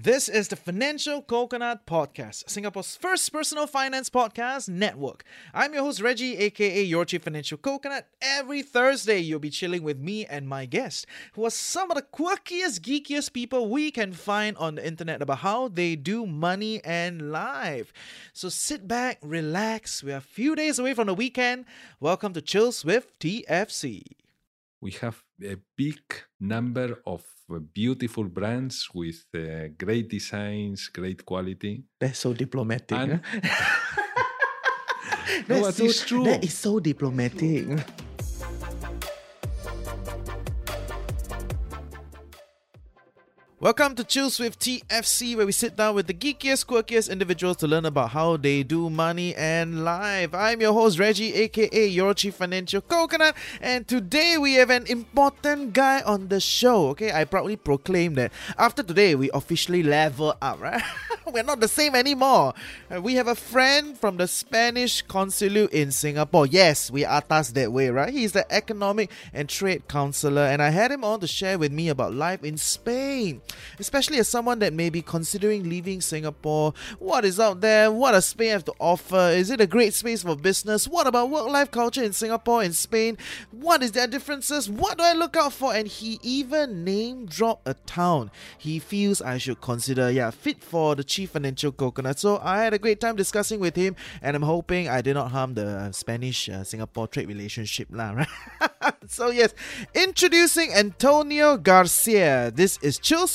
This is the Financial Coconut Podcast, Singapore's first personal finance podcast network. I'm your host, Reggie, aka Your Chief Financial Coconut. Every Thursday, you'll be chilling with me and my guest, who are some of the quirkiest, geekiest people we can find on the internet about how they do money and life. So sit back, relax. We are a few days away from the weekend. Welcome to Chills with TFC. We have a big number of uh, beautiful brands with uh, great designs, great quality. That's so diplomatic. And- No, but it's true. That is so diplomatic. Welcome to Chills with TFC, where we sit down with the geekiest, quirkiest individuals to learn about how they do money and life. I'm your host, Reggie, aka Your Chief Financial Coconut, and today we have an important guy on the show. Okay, I proudly proclaim that after today, we officially level up, right? We're not the same anymore. Uh, We have a friend from the Spanish consulate in Singapore. Yes, we are tasked that way, right? He's the economic and trade counselor, and I had him on to share with me about life in Spain, especially as someone that may be considering leaving Singapore. What is out there? What does Spain have to offer? Is it a great space for business? What about work life culture in Singapore and Spain? What is their differences? What do I look out for? And he even name dropped a town he feels I should consider, yeah, fit for the chief financial coconut. So I had a great time discussing with him, and I'm hoping I did not harm the Spanish uh, Singapore trade relationship, lah, right? so, yes, introducing Antonio Garcia. This is Chills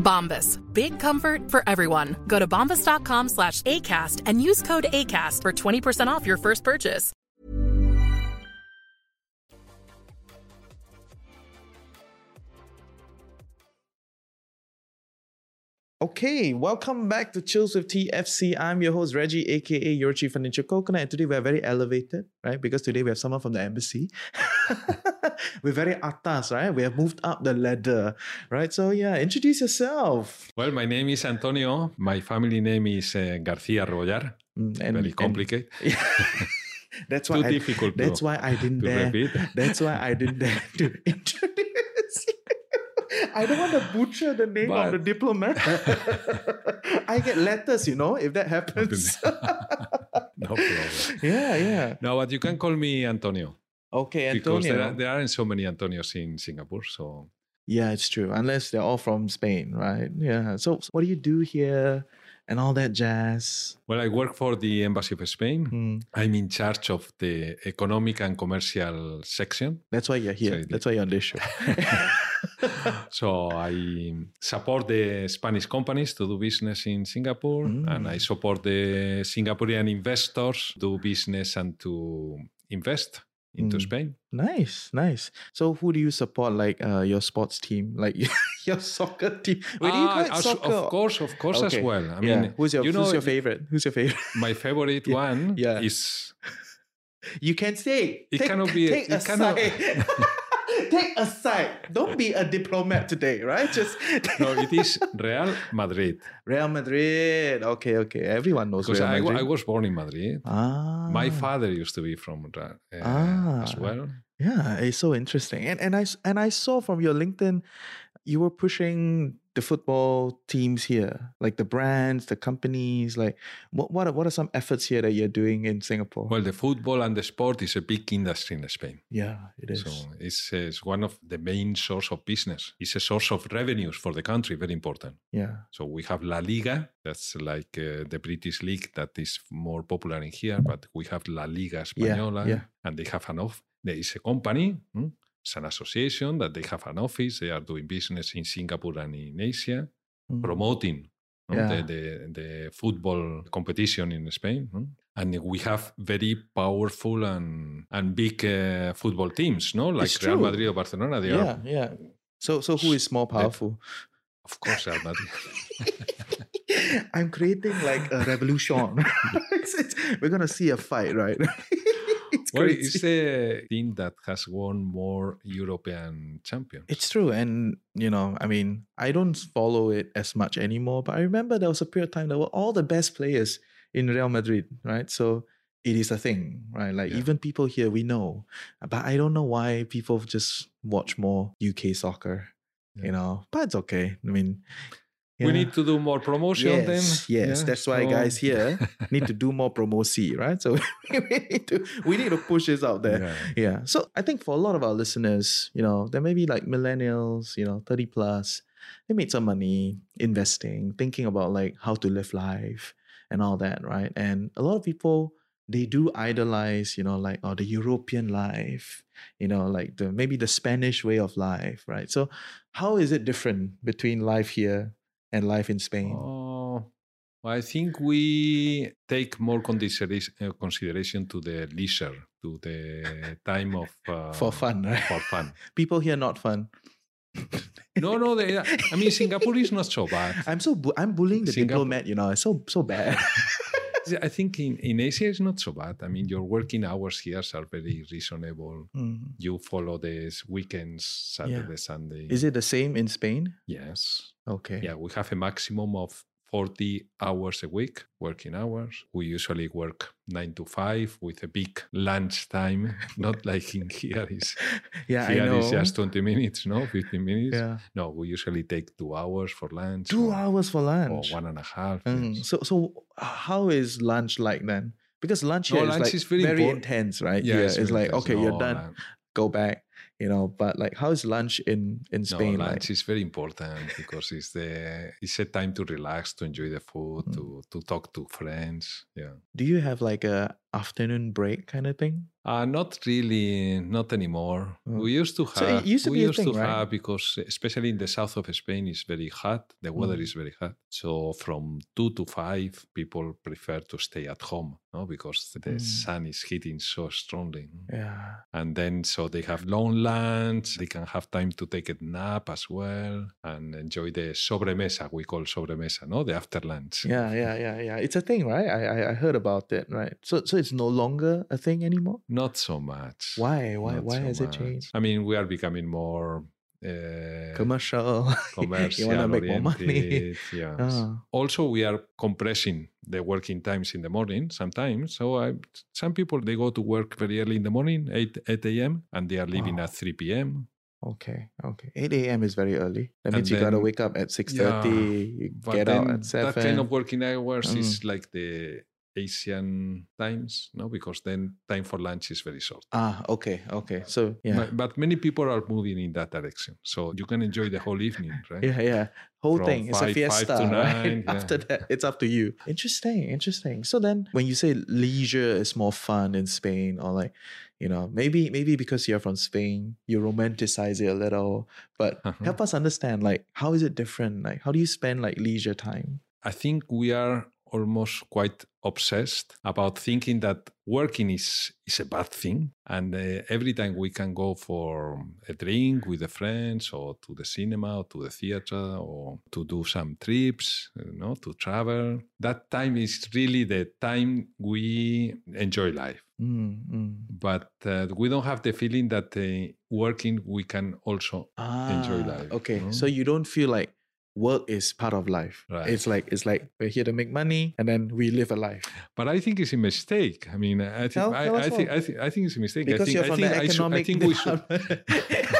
Bombas. Big comfort for everyone. Go to bombas.com slash ACAST and use code ACAST for 20% off your first purchase. Okay, welcome back to Chills with TFC. I'm your host, Reggie, aka Your Chief Financial Coconut. And today we're very elevated, right? Because today we have someone from the embassy. we're very atas, right? We have moved up the ladder, right? So, yeah, introduce yourself. Well, my name is Antonio. My family name is uh, Garcia Rebollar. Mm, Very complicated. that's Too why I, difficult That's why I didn't dare. repeat. That's why I didn't dare to introduce. you. I don't want to butcher the name of the diplomat. I get letters, you know, if that happens. no problem. yeah, yeah. No, but you can call me Antonio. Okay, Because Antonio. there, are, there aren't so many Antonios in Singapore. So, yeah, it's true. Unless they're all from Spain, right? Yeah. So, so what do you do here and all that jazz? well, I work for the Embassy of Spain. Hmm. I'm in charge of the economic and commercial section. That's why you're here. Sorry, That's why you're on this show. So I support the Spanish companies to do business in Singapore, and I support the Singaporean investors to do business and to invest into Mm. Spain. Nice, nice. So, who do you support? Like uh, your sports team, like your soccer team? Wait, do you Ah, soccer? Of course, of course, Okay. as well. I yeah. mean, who's your you know, who's your favorite? Who's your favorite? My favorite Yeah, one yeah. is You can say It take, cannot be- take it a cannot-. take a side. Don't be a diplomat today, right? Just no, it is Real Madrid Real Madrid. Okay, okay. Everyone knows because Real I, Madrid. I was born in Madrid. ah, My father used to be from uh, Ah. as well. Yeah, it's so interesting. And and I and I saw from your LinkedIn, you were pushing the football teams here, like the brands, the companies. Like, what what are, what are some efforts here that you're doing in Singapore? Well, the football and the sport is a big industry in Spain. yeah, it is. So it's, it's one of the main source of business. It's a source of revenues for the country, very important. yeah, So we have La Liga, that's like uh, the British league that is more popular in here, but we have La Liga Española, yeah. and they have an off. There is a company, hmm, it's an association that they have an office. They are doing business in Singapore and in Asia, Mm. promoting hmm, Yeah. the, the the football competition in Spain. hmm. And we have very powerful and and big uh, football teams, no, like Real. Madrid or Barcelona. They are yeah, yeah. So so who is more powerful? of course Real Madrid. I'm creating like a revolution. We're gonna see a fight, right? it's Well, crazy. it's the team that has won more European champions. It's true. And, you know, I mean, I don't follow it as much anymore, but I remember there was a period of time there were all the best players in Real Madrid, right? So it is a thing, right? Like Yeah. even people here, we know. But I don't know why people just watch more UK soccer, Yeah. you know, but it's okay. I mean, We need to do more promotion then. Yes, yes. Yeah, That's why so- guys here need to do more promo C, right? So we need to we need to push this out there. Yeah. Yeah. So I think for a lot of our listeners, you know, there may be like millennials, you know, 30 plus, they made some money investing, thinking about like how to live life and all that, right? And a lot of people, they do idolize, you know, like oh the European life, you know, like the maybe the Spanish way of life, right? So how is it different between life here and life in Spain? Oh, I think we take more consideration, uh, consideration to the leisure, to the time of uh, For fun, right? For fun. People here not fun. No, no. They, I mean, Singapore is not so bad. I'm so bu- I'm bullying the Singapore- diplomat, you know. It's so so bad. I think in, in Asia it's not so bad. I mean, your working hours here are very reasonable. Mm. You follow these weekends, Saturday, Sunday. Is it the same in Spain? Yes. Okay. Yeah, we have a maximum of 40 hours a week, working hours. We usually work nine to five with a big lunch time, not like in here is Yeah, I here know. is just 20 minutes, no, 15 minutes. yeah. No, we usually take two hours for lunch. Two or, hours for lunch. or one and a half. Mm, yes. So so how is lunch like then? Because lunch No, here is lunch like is very impor- intense, right? Yeah, here it's it's like intense. okay, you're done, lun- go back, you know. But like, how is lunch in in Spain no, like? lunch is very important because it's the it's a time to relax, to enjoy the food, Mm. to to talk to friends. Yeah. Do you have like a afternoon break kind of thing? Uh, not really, not anymore. Mm. We used to have. So it used to we be a thing, to right? have because, especially in the south of Spain, it's very hot. The weather Mm. is very hot. So from two to five, people prefer to stay at home, no, because the Mm. sun is hitting so strongly. Yeah. And then, so they have long lunch. They can have time to take a nap as well and enjoy the sobremesa. We call sobremesa, no, the after lunch. Yeah, yeah, yeah, yeah. It's a thing, right? I, I I heard about it, right? So so it's no longer a thing anymore. Not so much. Why? Why? Not why so has it changed? I mean, we are becoming more uh, Commercial. commercial you want to make more money. Yes. Ah. Also, we are compressing the working times in the morning sometimes. So I, some people they go to work very early in the morning, eight eight a.m. and they are leaving Wow. at three p.m. Okay, okay. 8 a.m. is very early. That And means you gotta wake up at 6.30, you get then out at 7. that kind of working hours Mm. is like the Asian times, no? Because then time for lunch is very short. ah, okay, okay. So, yeah. But, but many people are moving in that direction, so you can enjoy the whole evening, right? yeah, yeah. Whole From thing. It's a five- five fiesta. to right? yeah. After that, it's up to you. Interesting, interesting. So then when you say leisure is more fun in Spain, or like, you know, maybe maybe because you're from Spain, you romanticize it a little. But Uh-huh. help us understand, like, how is it different? Like, how do you spend like leisure time? I think we are almost quite obsessed about thinking that working is is a bad thing and uh, every time we can go for a drink with the friends or to the cinema or to the theater or to do some trips you know to travel that time is really the time we enjoy life Mm, mm. but uh, we don't have the feeling that uh, working we can also enjoy Ah, life, Okay, no? so you don't feel like work is part of life. Right. It's like it's like we're here to make money and then we live a life. But I think it's a mistake. I mean, I think Tell- I, tell I think. I think I think it's a mistake. Because I think you're I from think the I should, I economic think we should.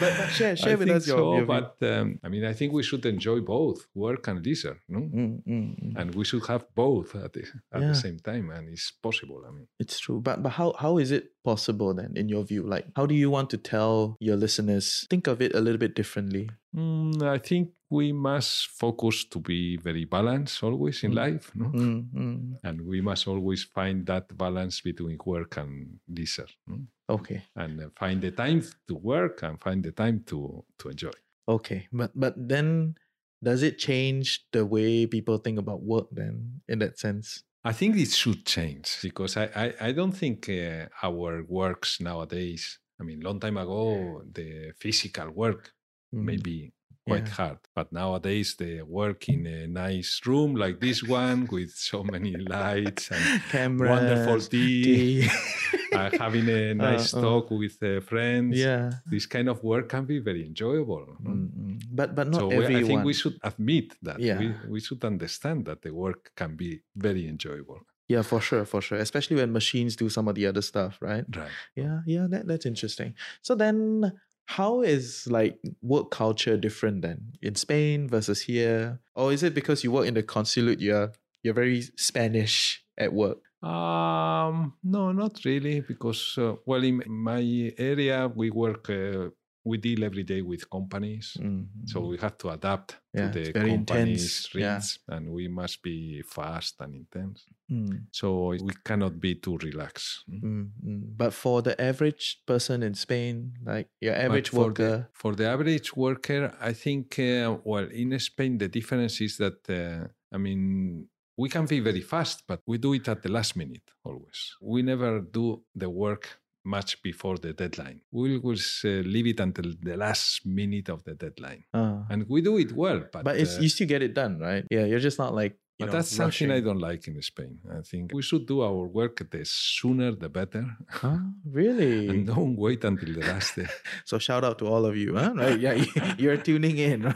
but, but share share I with us your, so, your view. but um, I mean, I think we should enjoy both work and leisure, no? Mm, mm, mm. And we should have both at the at Yeah. the same time, and it's possible. I mean, It's true. But but how how is it possible then in your view? Like how do you want to tell your listeners think of it a little bit differently? Mm, I think we must focus to be very balanced always in Mm. life, no? Mm, mm. And we must always find that balance between work and leisure, no? Okay. and uh, find the time to work and find the time to to enjoy. Okay. But but then does it change the way people think about work then in that sense? I think it should change because I, I, I don't think uh, our works nowadays, I mean, long time ago, the physical work Mm. maybe quite Yeah. hard. But nowadays they work in a nice room like this one with so many lights and Cameras, wonderful tea, tea. uh, having a nice uh. talk with uh, friends. yeah. This kind of work can be very enjoyable. no? Mm-mm. But but not so everyone. I think we should admit that. Yeah. We, we should understand that the work can be very enjoyable. Yeah, for sure, for sure. Especially when machines do some of the other stuff, right? Right. Yeah, yeah, that, that's interesting. So then how is like work culture different then in Spain versus here? Or is it because you work in the consulate you're you're very Spanish at work? Um, no, not really, because uh, well, in my area we work, uh, we deal every day with companies, Mm, so we have to adapt Yeah, to the company's intense, yeah. needs, and we must be fast and intense. Mm, So we cannot be too relaxed. mm. mm, mm. But for the average person in Spain, like your average for worker, The, for the average worker, I think, uh, well, in Spain, the difference is that, uh, I mean, we can be very fast, but we do it at the last minute always. We never do the work much before the deadline. We will uh, leave it until the last minute of the deadline. uh, And we do it well, but, but it's uh, you still get it done, right? Yeah, you're just not like you but know, that's something I don't like in Spain. I think we should do our work the sooner the better. Huh? Really? and don't wait until the last day. So shout out to all of you, huh? Right? Yeah, you're tuning in.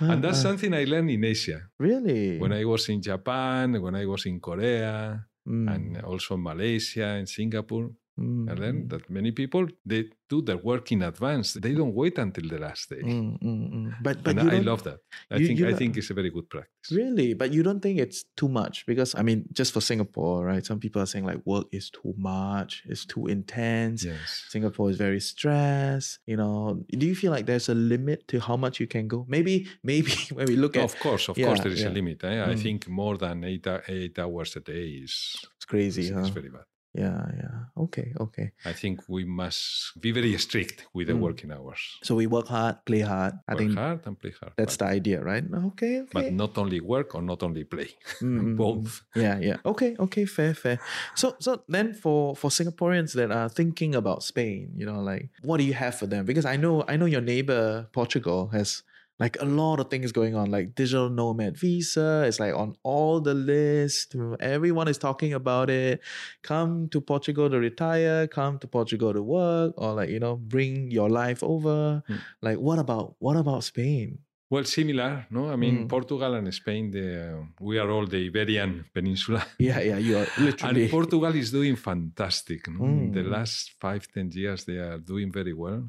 and that's something I learned in Asia. really when I was in Japan, when I was in Korea, Mm, and also Malaysia and Singapore, mm, learned mm, that many people they do their work in advance. They don't wait until the last day, mm, mm, mm. But but and I love that. I you- think you I think it's a very good practice. Really, but you don't think it's too much because I mean, just for Singapore, right? Some people are saying like work is too much, it's too intense. Yes. Singapore is very stressed. You know, do you feel like there's a limit to how much you can go? Maybe, maybe when we look at Of course, of Yeah, course, there is yeah. a limit. eh? I Mm. think more than eight eight hours a day is it's crazy, is, huh? is very bad. Yeah, yeah. Okay, okay. I think we must be very strict with the Mm. working hours. So we work hard, play hard. I Work think hard and play hard. that's but, the idea, right? Okay, okay. but not only work or not only play, mm. both. Yeah, yeah. Okay, okay, fair, fair. So, so then for for Singaporeans that are thinking about Spain, you know, like what do you have for them? Because I know, I know your neighbor Portugal has like a lot of things going on, like digital nomad visa. It's like on all the list. Everyone is talking about it. Come to Portugal to retire. Come to Portugal to work, or like you know, bring your life over. Mm. Like, what about what about Spain? Well, similar, no? I mean, Mm. Portugal and Spain, the, we are all the Iberian Peninsula. Yeah, yeah. You are literally. And Portugal is doing fantastic. no? In the Mm. last five, ten years, they are doing very well.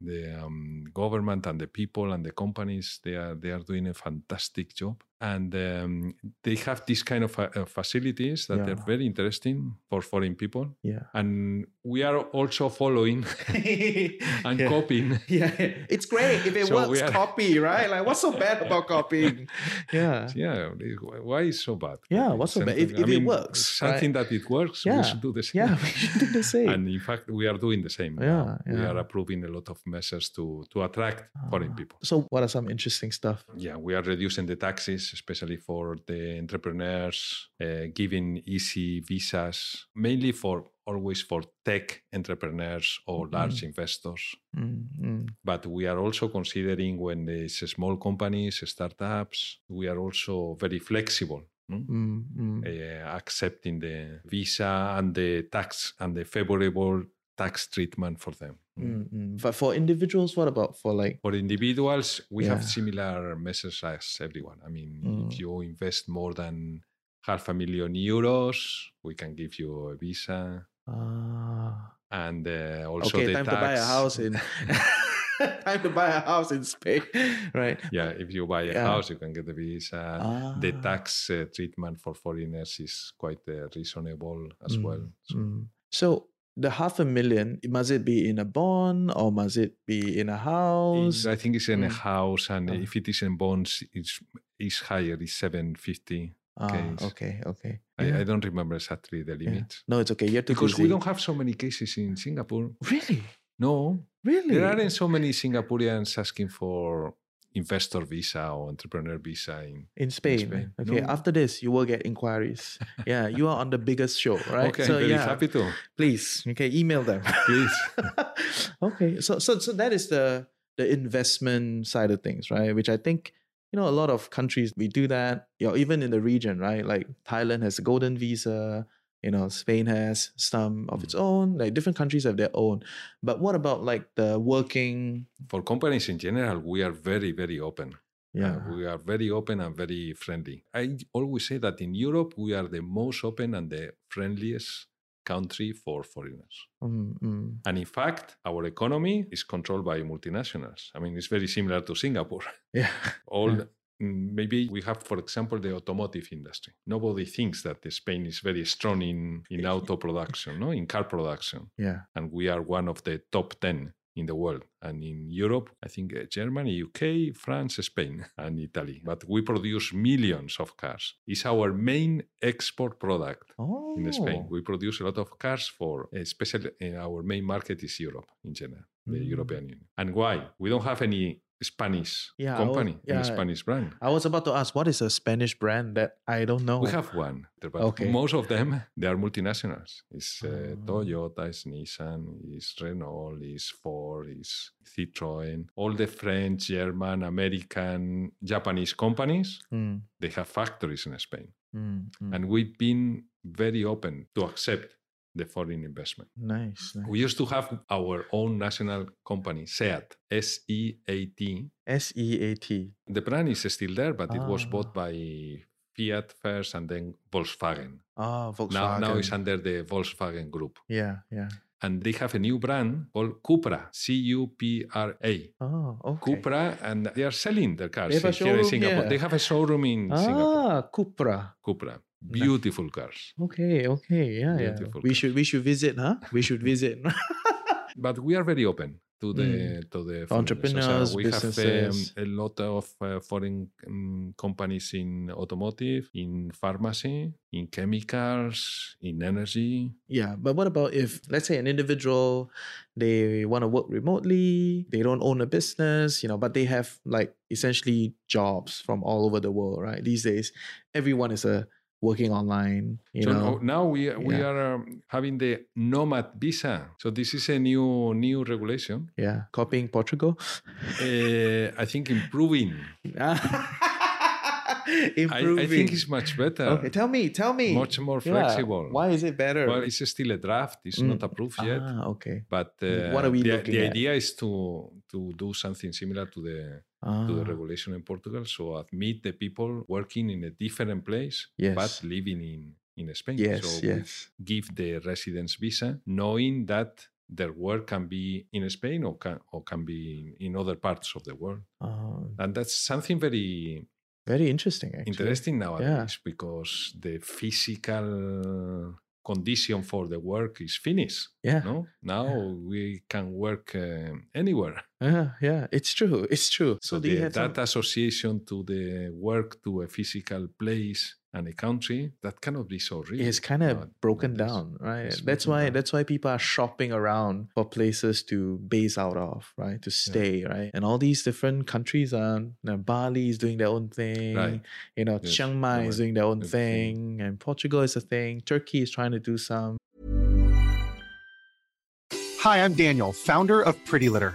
The um, government and the people and the companies, they are they are doing a fantastic job. And um, they have these kind of uh, uh, facilities that Yeah. are very interesting for foreign people. Yeah. And we are also following and yeah. copying. Yeah, it's great if it So works. are- Copy, right? Like, what's so bad about copying? Yeah, Yeah, why is so bad? Yeah, what's so bad? If- if I it works, something that it works, Yeah, we should do the same. yeah, we should do the same. and in fact, we are doing the same. now. Yeah, we are approving a lot of measures to to attract foreign Ah. people. So, what are some interesting stuff? Yeah, we are reducing the taxes, especially for the entrepreneurs, uh, giving easy visas, mainly for always for tech entrepreneurs or large investors. Mm, mm, But we are also considering when it's small companies, startups, we are also very flexible. mm, mm. uh, accepting the visa and the tax and the favorable tax treatment for them. Mm, mm. But for individuals, what about for like? For individuals, we have similar measures as everyone. I mean, Mm. if you invest more than half a million euros, we can give you a visa. Ah, And uh, also okay, the time tax. to buy a house in. time to buy a house in Spain, right? Yeah, if you buy a Yeah. house, you can get the visa. The Ah. tax uh, treatment for foreigners is quite uh, reasonable as Mm, well. So Mm. So the half a million, must it be in a bond or must it be in a house? In- I think it's in a Mm. house, and Ah. if it is in bonds, it's it's higher. It's seven fifty. Ah, okay, okay. I, Yeah, I don't remember exactly the yeah. limit No, it's okay. You're too because we don't have so many cases in Singapore. Really, No, really. there aren't so many Singaporeans asking for investor visa or entrepreneur visa in. in Spain. Spain. Okay, No. after this, you will get inquiries. yeah, you are on the biggest show, right? Okay, so very yeah, happy to. please, okay, email them. Please. okay, so so so that is the the investment side of things, right? Which I think you know a lot of countries we do that. You know, even in the region, right? Like Thailand has a golden visa. You know, Spain has some of its own. Like different countries have their own. But what about like the working? For companies in general, we are very, very open. Yeah. Uh, we are very open and very friendly. I always say that in Europe, we are the most open and the friendliest country for foreigners. Mm, mm. And in fact, our economy is controlled by multinationals. I mean, it's very similar to Singapore. Yeah. All Yeah. Mm, maybe we have, for example, the automotive industry. Nobody thinks that Spain is very strong in, in auto production, no, in car production, Yeah. and we are one of the top ten in the world. And in Europe, I think uh, Germany, UK, France, Spain, and Italy. But we produce millions of cars. It's our main export product Oh. in Spain. We produce a lot of cars for, especially uh, our main market is Europe in general, the Mm. European Union. And why? We don't have any Spanish Yeah, was- company, yeah. any Spanish brand. I was about to ask, what is a Spanish brand that I don't know? We have one, but Okay. most of them they are multinationals. It's uh, Oh. Toyota, it's Nissan, it's Renault, it's Ford, it's Citroën. All the French, German, American, Japanese companies Mm, they have factories in Spain, mm, mm. and we've been very open to accept the foreign investment. nice. nice. We used to have our own national company, SEAT, S E A T. S E A T. The brand is still there, but it was Ah. bought by Fiat first and then Volkswagen. Ah, Volkswagen. Now, now it's under the Volkswagen Group. Yeah, yeah. And they have a new brand called Cupra, C U P R A. Oh, okay. Cupra, and they are selling their cars They have a here in Singapore. here. They have a showroom in Singapore. Ah, Cupra. Cupra, beautiful cars. Okay, okay, yeah, yeah. We cars. should we should visit, huh? We should visit. But we are very open to the to the foreigners. O sea, Mm. Entrepreneurs, we businesses. have um, a lot of uh, foreign um, companies in automotive, in pharmacy, in chemicals, in energy. yeah, but what about if let's say an individual they want to work remotely, they don't own a business, you know, but they have like essentially jobs from all over the world, right? These days, everyone is a working online, you so know. now- now we we Yeah. are um, having the nomad visa. So this is a new new regulation. Yeah, copying Portugal. Uh, I think improving. Improving. I, I think it's much better. okay. Tell me, tell me. Much more Yeah, flexible. Why is it better? Well, it's still a draft. It's not Mm. approved yet. Ah, okay. But uh, What are we the, looking the at? idea is to to do something similar to the to the Ah, regulation in Portugal. So admit the people working in a different place, Yes. but living in in Spain. Yes, so yes. give the residence visa, knowing that their work can be in Spain or can or can be in other parts of the world, Ah, and that's something very very interesting. Actually. interesting nowadays because the physical condition for the work is finished. Yeah. No, now we can work uh, anywhere. Yeah, yeah. It's true. It's true. So, So the, that some- association to the work to a physical place and a country that cannot be so real. it's kind of now- broken nowadays. down, right? That's why down. that's why people are shopping around for places to base out of, right? To stay, right? And all these different countries are you know, Bali is doing their own thing, Right. you know, Yes, Chiang Mai you're is doing their own Good thing. thing, and Portugal is a thing. Turkey is trying to do some. Hi, I'm Daniel, founder of Pretty Litter.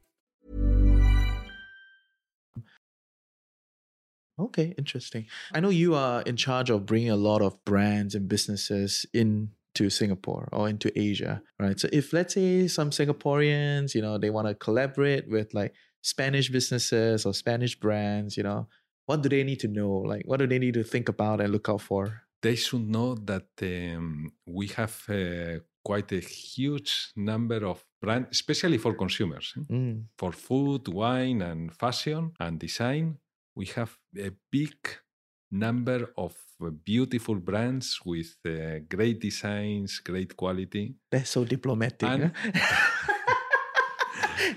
Okay, interesting. I know you are in charge of bringing a lot of brands and businesses into Singapore or into Asia, right? So if let's say some Singaporeans, you know, they want to collaborate with like Spanish businesses or Spanish brands, you know, what do they need to know? Like, what do they need to think about and look out for? They should know that um, we have uh, quite a huge number of brands, especially for consumers. eh? Mm, For food, wine, and fashion and design, we have a big number of uh, beautiful brands with uh, great designs, great quality. that's so diplomatic. And-?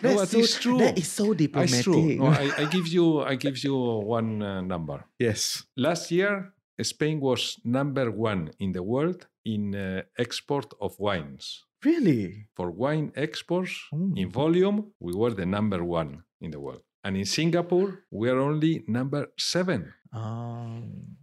That's but so, it's true. That is so diplomatic. It's true. No, I, I give you I give you one uh, number. yes. Last year, Spain was number one in the world in uh, export of wines. Really? For wine exports Mm. in volume, we were the number one in the world. And in Singapore, we are only number seven. Um,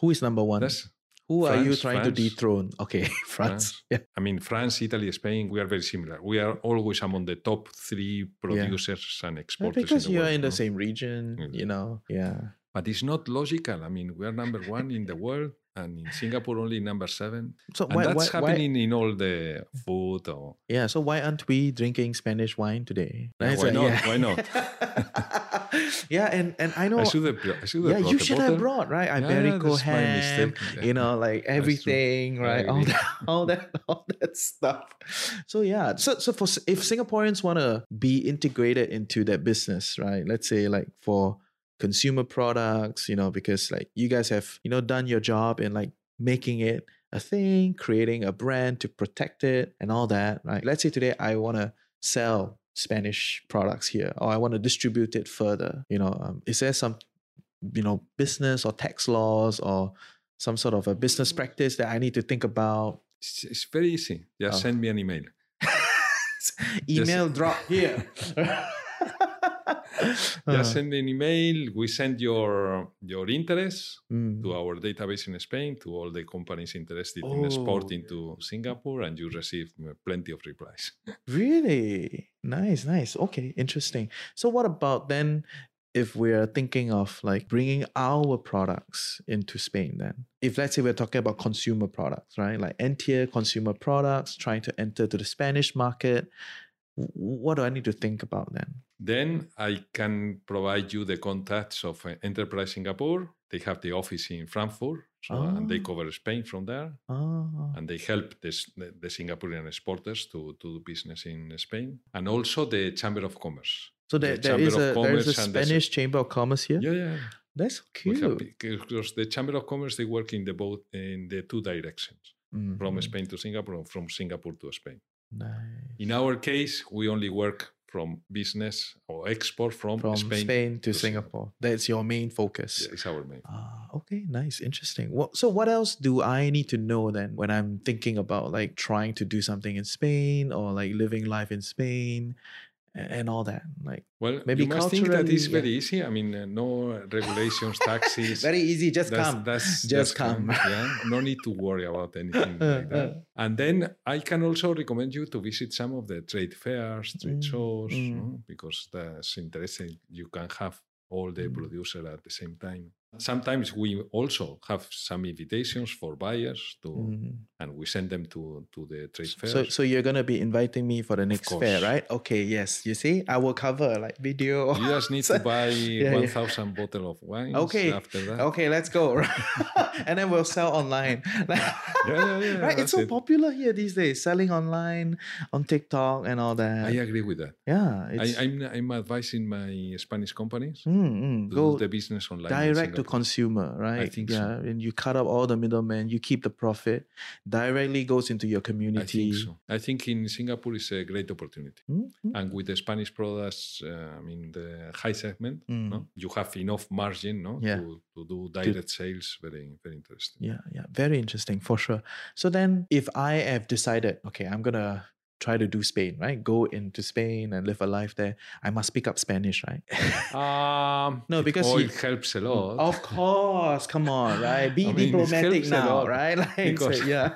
who is number one? That's who are you France, trying to dethrone? Okay, France. France. Yeah. I mean, France, Italy, Spain, we are very similar. We are always among the top three producers and Yeah, exporters. because in the you're world, in the no? same region, you know. Yeah. But it's not logical. I mean, we are number one in the world, and in Singapore only number seven. So And why, that's why, why- happening in all the food or Yeah, so why aren't we drinking Spanish wine today? Yeah, Right, why so- not? Why not? yeah, and and I know. I should have, I should have yeah, brought you should have brought right. Yeah, Iberico my ham, mistake. you know, like everything, right? All that, all that, all that stuff. So yeah, so so for if Singaporeans want to be integrated into that business, right? Let's say like for consumer products, you know, because like you guys have you know done your job in like making it a thing, creating a brand to protect it and all that, right? Let's say today I want to sell Spanish products here, or I want to distribute it further. You know, um, is there some, you know, business or tax laws or some sort of a business practice that I need to think about? It's, it's very easy. Just Oh. send me an email. Email drop here. Just Uh, send an email. We send your your interest mm. to our database in Spain to all the companies interested in exporting Oh. to Singapore, and you receive uh, plenty of replies. Really? Nice, nice. Okay, interesting. So what about then if we're thinking of like bringing our products into Spain then? If let's say we're talking about consumer products, right? Like end-tier consumer products trying to enter to the Spanish market, what do I need to think about then? Then I can provide you the contacts of uh, Enterprise Singapore. They have the office in Frankfurt, so, and they Ah. cover Spain from there. Oh, and they help the, the Singaporean exporters to, to do business in Spain, and also the Chamber of Commerce. so there, the there Chamber of a there is a Spanish Chamber of Commerce here. Yeah, yeah. That's cute. have, because the Chamber of Commerce they work in the both in the two directions, from Mhm. Spain to Singapore and from Singapore to Spain. Nice. In our case, we only work from business or export from, From Spain, Spain, to, to Singapore. That's your main focus. Yeah, it's our main. Ah, okay, nice, interesting. What so what else do I need to know then when I'm thinking about like trying to do something in Spain or like living life in Spain and, all that? Like Well, Maybe you must think that yeah. very easy. I mean, uh, no regulations, taxes. very easy, just That's- come. that's- just that's come. Yeah, no need to worry about anything like that. And then I can also recommend you to visit some of the trade fairs, trade Mm, shows, mm. because that's interesting. You can have all the Mm. producer at the same time. Sometimes we also have some invitations for buyers to, Mm. And we send them to to the trade fair. So, so you're gonna be inviting me for the next fair, right? Okay, yes. You see, I will cover like video. you just need to buy yeah. 1,000 bottle of wine. Okay. After that, Okay, let's go. and then we'll sell online. yeah, yeah, yeah. right? It's so it. popular here these days, selling online on TikTok and all that. I agree with that. yeah, I, I'm I'm advising my Spanish companies Mm, mm. to go do the business online. direct to consumer, right? I think yeah, so. and you cut up all the middlemen, you keep the profit, directly goes into your community. I think so. I think in Singapore is a great opportunity. Mm, mm. And with the Spanish products, uh, I mean the high segment, Mm. no? you have enough margin no? Yeah. to, to do direct sales. Very, very interesting. Yeah, yeah, very interesting for sure. So then, if I have decided, okay, I'm gonna try to do Spain, right? Go into Spain and live a life there. I must pick up Spanish, right? Um, No, because oil you- helps a lot. Of course, come on, right? Be I mean, diplomatic now, right? Like, so, because- yeah,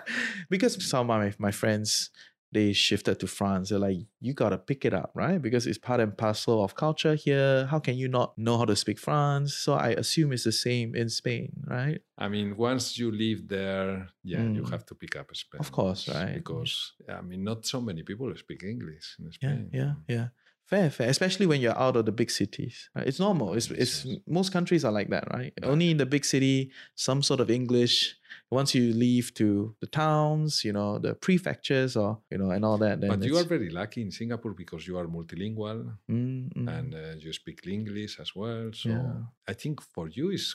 because some of my, my friends they shifted to France. They're like, you gotta pick it up, right? Because it's part and parcel of culture here. How can you not know how to speak France? So I assume it's the same in Spain, right? I mean, once you live there, yeah, you Mm. have to pick up Spanish. Of course, right? Because I mean, not so many people speak English in Spain. Yeah, Spain. yeah, yeah. Fair, fair. Especially when you're out of the big cities. Right? It's normal. It's, it's most countries are like that, right? Yeah. Only in the big city, some sort of English. Once you leave to the towns, you know, the prefectures or you know, and all that, then But you are very lucky in Singapore because you are multilingual Mm, mm. and uh, you speak English as well. So Yeah. I think for you is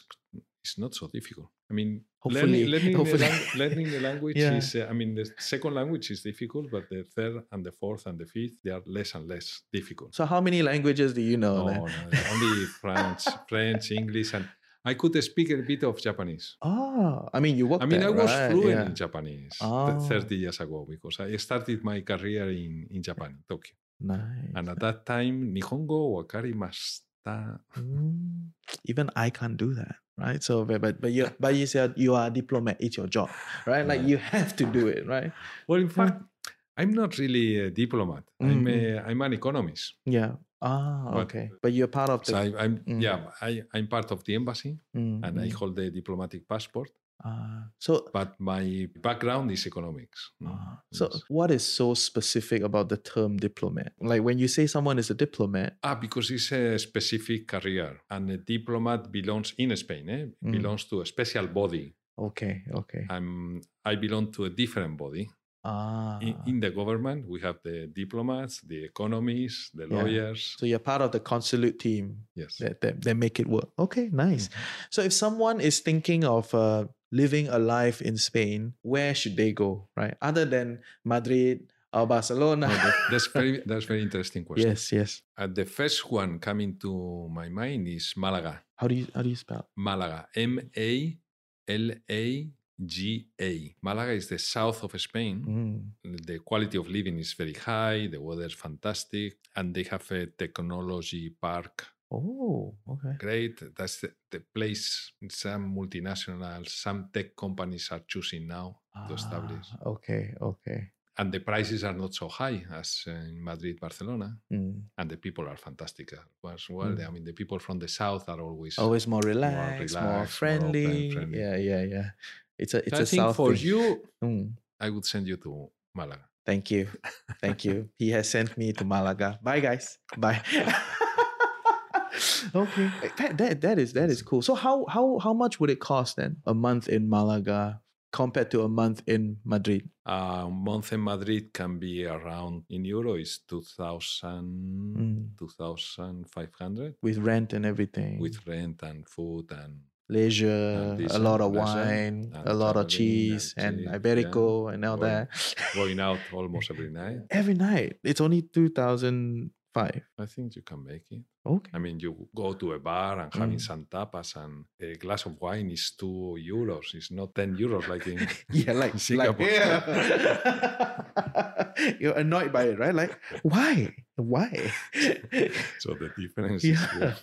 it's not so difficult. I mean, Hopefully- learning, learning, hopefully. The, lang- learning the language Yeah. is, uh, I mean, the second language is difficult, but the third and the fourth and the fifth, they are less and less difficult. So how many languages do you know? no, no, only French, French, English, and I could speak a bit of Japanese. Oh, I mean, you worked I mean, there, I was right? fluent yeah. in Japanese Oh. 30 years ago because I started my career in, in Japan, Tokyo. Nice. And at that time, Nihongo wakari mashita. Mm, even I can't do that, right? So, but but, but you but you said you are a diplomat. It's your job, right? Like Yeah. you have to do it, right? Well, in fact, I'm not really a diplomat. I'm, Mm, a, I'm an economist. Yeah. Ah, But- okay. But you're part of the. So I, I'm, Mm. yeah, I, I'm part of the embassy Mm, and I mm. hold the diplomatic passport. Ah, so. But my background is economics. mm, so yes. what is so specific about the term diplomat? Like when you say someone is a diplomat, Ah, because it's a specific career, and a diplomat belongs in Spain. Eh? Mm. Belongs to a special body. okay, okay. I'm, I belong to a different body. Ah, In, in the government, we have the diplomats, the economists, the Yeah. lawyers. so you're part of the consulate team yes. that, that, that make it work. Okay, nice. Mm-hmm. So if someone is thinking of uh, living a life in Spain, where should they go, right? Other than Madrid or Barcelona. No, that- that's very that's very interesting question. yes, yes. Uh, the first one coming to my mind is Malaga. How do you how do you spell? Malaga. M A L A G A. Malaga is the south of Spain. Mm. The quality of living is very high. The weather is fantastic, and they have a technology park. Oh, okay. Great. That's the, the place some multinationals, some tech companies are choosing now to establish. Ah, okay, okay. And the prices are not so high as in Madrid, Barcelona. Mm. and the people are fantastic as well. Mm. I mean, the people from the south are always. Always more relaxed, more, relaxed, more open, friendly. friendly. Yeah, yeah, yeah. It's a it's I a think south for thing. you, Mm. I would send you to Malaga. Thank you. Thank you. He has sent me to Malaga. Bye guys. Bye. okay. That, that that is that is cool. So how how how much would it cost then? A month in Malaga compared to a month in Madrid? A month in Madrid can be around in euro is 2,000, Mm. 2,500 With rent and everything. with rent and food and leisure, this a lot of wine, a lot of cheese and and cheese, yeah. Iberico and all Going- that. going out almost every night. Every night. It's only two thousand five. I think you can make it. Okay. I mean, you go to a bar and having Mm. some tapas, and a glass of wine is two euros. It's not ten euros like in Yeah, like, like yeah. You're annoyed by it, right? Like, why? Why? so the difference is yeah. huge.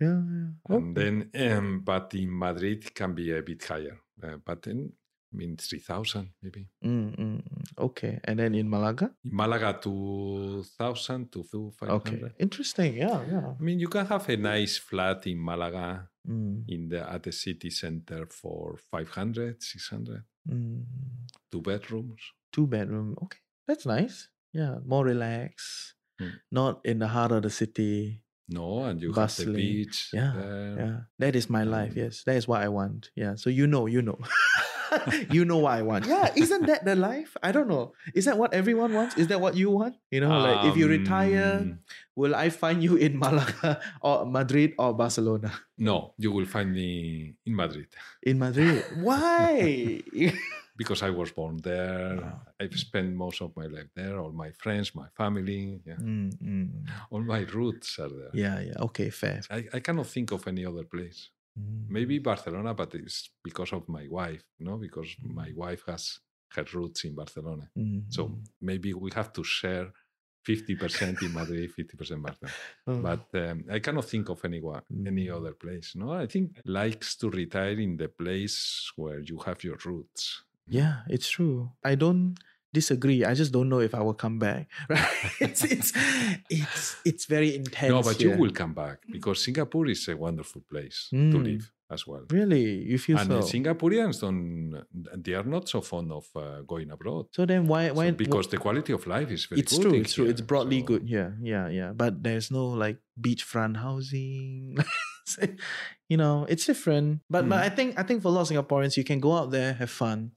yeah, yeah. And then, um, but in Madrid it can be a bit higher. Uh, but then, I mean, 3,000 maybe. Mm, mm, mm. Okay. And then in Malaga? In Malaga, 2,000 to 500. Okay. Interesting. Yeah, yeah. I mean, you can have a nice flat in Malaga Mm, in the at the city center for 500, 600, mm. two bedrooms. Two bedroom. Okay. That's nice. Yeah. More relaxed. Mm. Not in the heart of the city. No, and you Bustling. have the beach Yeah, there. Yeah. That is my life. Um, Yes. That is what I want. Yeah. So you know, you know. you know what I want. Yeah. Isn't that the life? I don't know. Is that what everyone wants? Is that what you want? You know, like if you retire, Um, will I find you in Malaga or Madrid or Barcelona? No, you will find me in Madrid In Madrid. Why? Because I was born there. Wow. I've spent most of my life there. All my friends, my family, yeah. Mm, mm. all my roots are there. Yeah, yeah. Okay, fair. I, I cannot think of any other place. Mm. Maybe Barcelona, but it's because of my wife, no? Because my Mm. wife has her roots in Barcelona. Mm, So mm. maybe we have to share 50% in Madrid, 50% Barcelona. Oh. But um, I cannot think of anyone, any Mm. other place. No, I think likes to retire in the place where you have your roots. Yeah, it's true. I don't disagree. I just don't know if I will come back. Right? it's it's it's it's very intense. no, but you will come back because Singapore is a wonderful place to Mm. live as well. Really, you feel and so. Singaporeans don't, they are not so fond of uh, going abroad. so then why So why because the quality of life is very it's good. true, it's true. It's broadly so- good. Yeah, yeah, yeah. But there's no like beachfront housing. you know, it's different. But but Mm. I think I think for a lot of Singaporeans, you can go out there, have fun,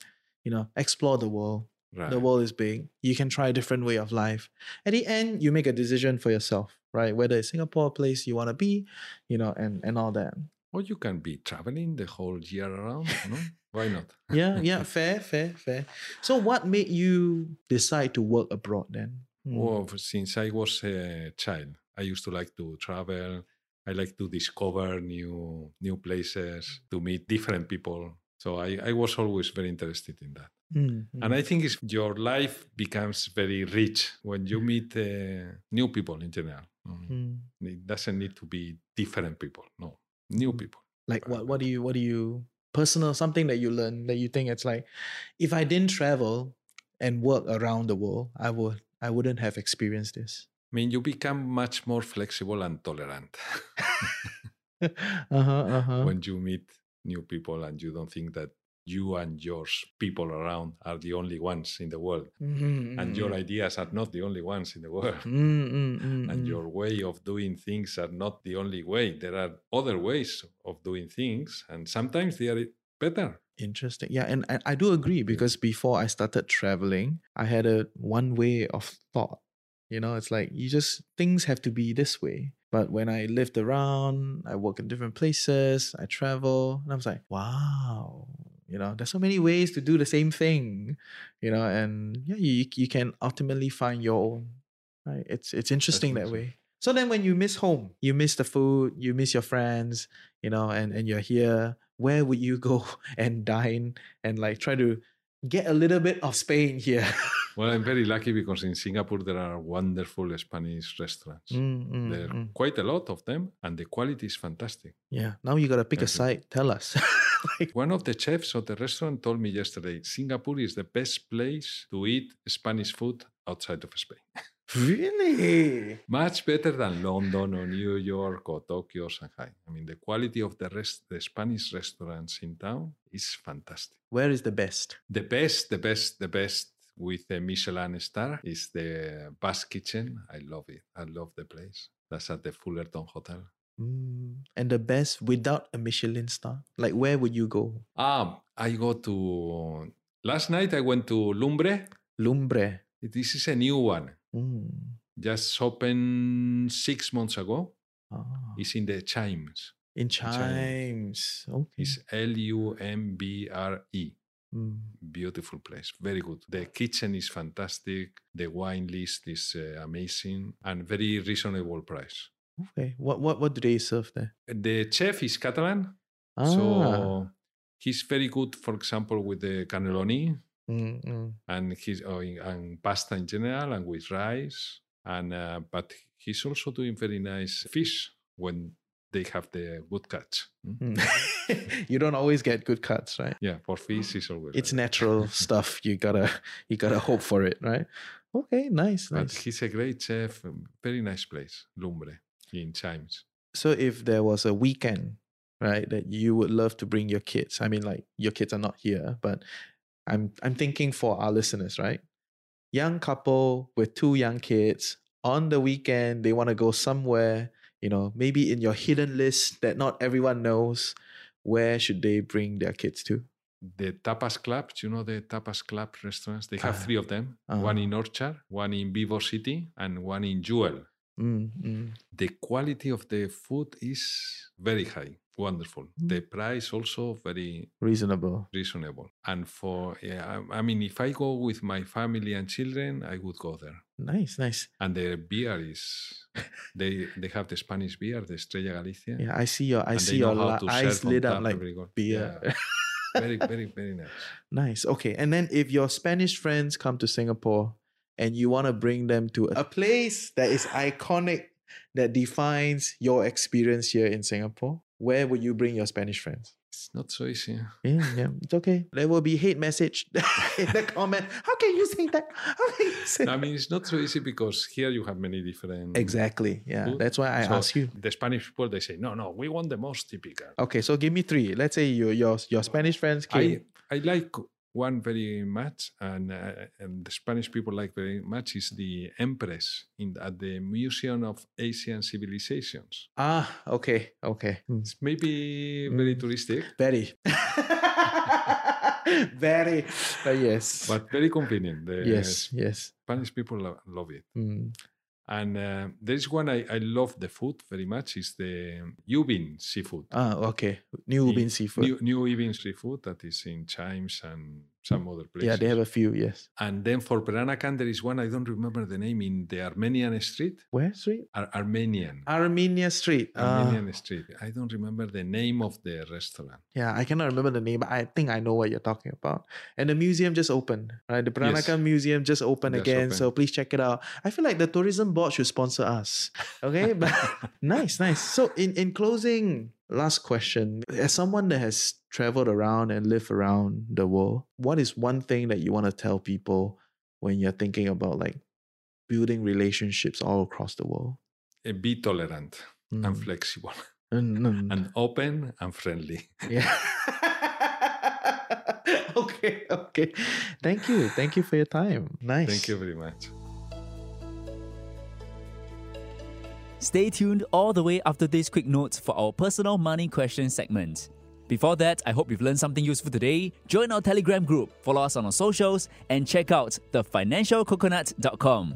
you know, explore the world. Right. The world is big. You can try a different way of life. At the end, you make a decision for yourself, right? Whether it's Singapore a place you want to be, you know, and and all that. Or you can be traveling the whole year around, no? Why not? Yeah, yeah, fair, fair, fair. So, what made you decide to work abroad then? Hmm. Well, since I was a child, I used to like to travel. I like to discover new new places, to meet different people. So I, I was always very interested in that. Mm, And I think it's, your life becomes very rich when you meet uh, new people in general. Mm. mm. It doesn't need to be different people. No, new people. Like what? What do you? What do you? Personal something that you learn that you think it's like, if I didn't travel and work around the world, I would. I wouldn't have experienced this. I mean, you become much more flexible and tolerant uh huh. Uh huh. when you meet new people and you don't think that you and your people around are the only ones in the world. Mm-hmm, and your ideas are not the only ones in the world. Mm-hmm, and your way of doing things are not the only way. There are other ways of doing things and sometimes they are better. Interesting. Yeah, and, and I do agree because before I started traveling, I had a one way of thought. You know, it's like you just things have to be this way. But when I lived around, I work in different places, I travel, and I was like, wow, you know, there's so many ways to do the same thing, you know, and yeah, you you can ultimately find your own. Right? It's it's interesting that way. So then when you miss home, you miss the food, you miss your friends, you know, and, and you're here, where would you go and dine and like try to get a little bit of Spain here? well i'm very lucky because in singapore there are wonderful spanish restaurants Mm, mm, there are mm. quite a lot of them and the quality is fantastic Yeah, now you gotta pick a Thank you. side. Tell us. like, One of the chefs of the restaurant told me yesterday Singapore is the best place to eat Spanish food outside of Spain. really? Much better than London or New York or Tokyo or Shanghai. I mean, the quality of the rest, the Spanish restaurants in town is fantastic. Where is the best? The best, the best, the best with a Michelin star is the Basque Kitchen. I love it. I love the place. That's at the Fullerton Hotel. Mm, and the best without a Michelin star? Like, where would you go? Ah, I go to. Last night I went to Lumbre. Lumbre. This is a new one. Mm. Just opened six months ago. Ah. It's in the CHIJMES. In CHIJMES. CHIJMES. Okay. It's L U M B R E. Mm. Beautiful place, very good. The kitchen is fantastic. The wine list is uh, amazing and very reasonable price. Okay. What what what do they serve there? The chef is Catalan, Ah. so he's very good. For example, with the cannelloni Mm, mm. and he's oh, in- and pasta in general and with rice. And uh, but he's also doing very nice fish when they have the good cuts. Mm? You don't always get good cuts, right? Yeah, for fish is always. It's that. natural stuff. You gotta you gotta hope for it, right? Okay, nice, But he's a great chef. um, Very nice place, Lumbre in CHIJMES. So if there was a weekend, right, that you would love to bring your kids, I mean, like your kids are not here, but I'm I'm thinking for our listeners, right? Young couple with two young kids on the weekend, they want to go somewhere, you know, maybe in your hidden list that not everyone knows. Where should they bring their kids to? The Tapas Club, do you know the Tapas Club restaurants? They have Ah, three of them uh-huh. one in Orchard, one in Vivo City, and one in Jewel. Mm, mm. The quality of the food is very high, wonderful. Mm. The price also very Reasonable. reasonable. And for, yeah, I, I mean, if I go with my family and children, I would go there. Nice, nice. And the beer is, they they have the Spanish beer, the Estrella Galicia. Yeah, I see your I and see your how li- to eyes lit up like very good. beer. Yeah. very, very, very nice. Nice. Okay. And then if your Spanish friends come to Singapore and you want to bring them to a place that is iconic, that defines your experience here in Singapore, where would you bring your Spanish friends? It's not so easy. Yeah, yeah, it's okay. There will be hate message in the comment. How can you say that? How can you say I mean, it's not so easy because here you have many different. Exactly. Yeah. food. That's why I So ask you. The Spanish people, they say, no, no, we want the most typical. Okay, so give me three. Let's say you, your your Spanish friends I, came. I like one very much, and, uh, and the Spanish people like very much, is the Empress in, at the Museum of Asian Civilizations. Ah, okay, okay. Hmm. It's maybe very Mm. touristic, Very. Very. But yes. but very convenient. The yes, yes. Spanish people lo- love it. Mm. And uh, there is one I, I love the food very much. It's the Ubin seafood. Ah, okay. New Ubin seafood. New, New Ubin seafood that is in CHIJMES and some other places. yeah, they have a few. Yes. And then for Peranakan, there is one I don't remember the name in the Armenian street. Where street? Ar- Armenian. Armenia Street. Ah, Armenian street. I don't remember the name of the restaurant. yeah, I cannot remember the name, but I think I know what you're talking about. And the museum just opened, right? The Peranakan Museum just opened Just again, opened. so please check it out. I feel like the tourism board should sponsor us. Okay, but nice, nice. So in in closing, last question: as someone that has traveled around and lived around the world, what is one thing that you want to tell people when you're thinking about like building relationships all across the world? Uh, Be tolerant and Mm. flexible Mm, mm, mm. and open and friendly. Yeah. okay, okay. Thank you. Thank you for your time. Nice. Thank you very much. Stay tuned all the way after this quick note for our personal money question segment. Before that, I hope you've learned something useful today. Join our Telegram group, follow us on our socials, and check out thefinancialcoconut.com.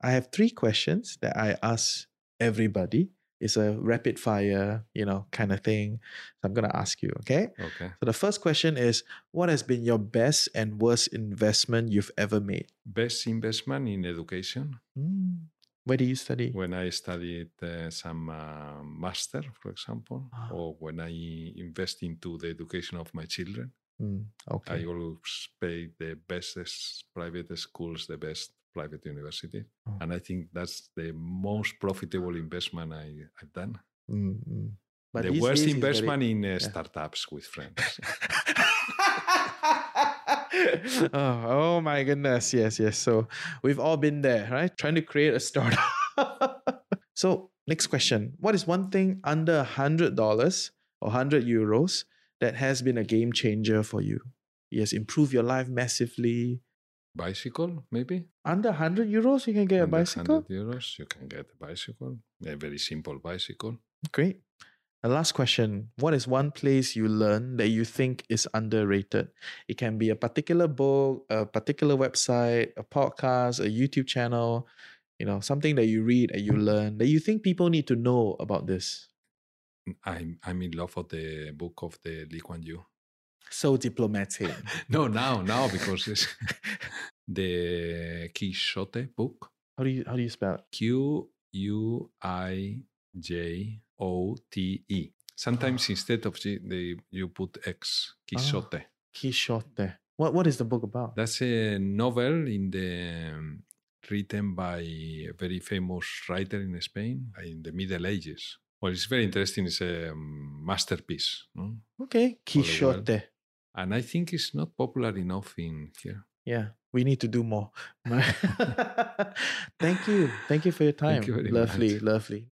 I have three questions that I ask everybody. It's a rapid fire, you know, kind of thing. So I'm gonna ask you, okay? Okay. So the first question is what has been your best and worst investment you've ever made? Best investment in education. Hmm. Where do you study? When I studied uh, some uh, master, for example, Ah. or when I invest into the education of my children, Hmm, okay. I always pay the best private schools, the best private university. Oh. And I think that's the most profitable investment I, I've done. Mm, mm. But the worst it's very- investment in uh, startups with friends. oh, oh my goodness. Yes, yes. So we've all been there, right? Trying to create a startup. so next question. What is one thing under a hundred dollars or hundred euros that has been a game changer for you? Yes, improve your life massively. Bicycle, maybe? Under 100 euros, you can get a Under bicycle? 100 euros, you can get a bicycle. A very simple bicycle. Great. And last question What is one place you learn that you think is underrated? It can be a particular book, a particular website, a podcast, a YouTube channel, you know, something that you read and you learn that you think people need to know about this. I'm, I'm in love with the book of the Lee Kuan Yew. So diplomatic. No, now, now, because it's the Quixote book. How do you how do you spell it? Q U I J O T E. Sometimes instead of G, they, you put X, Quixote. Quixote. What what is the book about? That's a novel in the um, written by a very famous writer in Spain in the Middle Ages. Well, it's very interesting. It's a um, masterpiece, no? Okay. Quixote. And I think it's not popular enough in here. Yeah, we need to do more. Thank you. Thank you for your time. You lovely, much. lovely.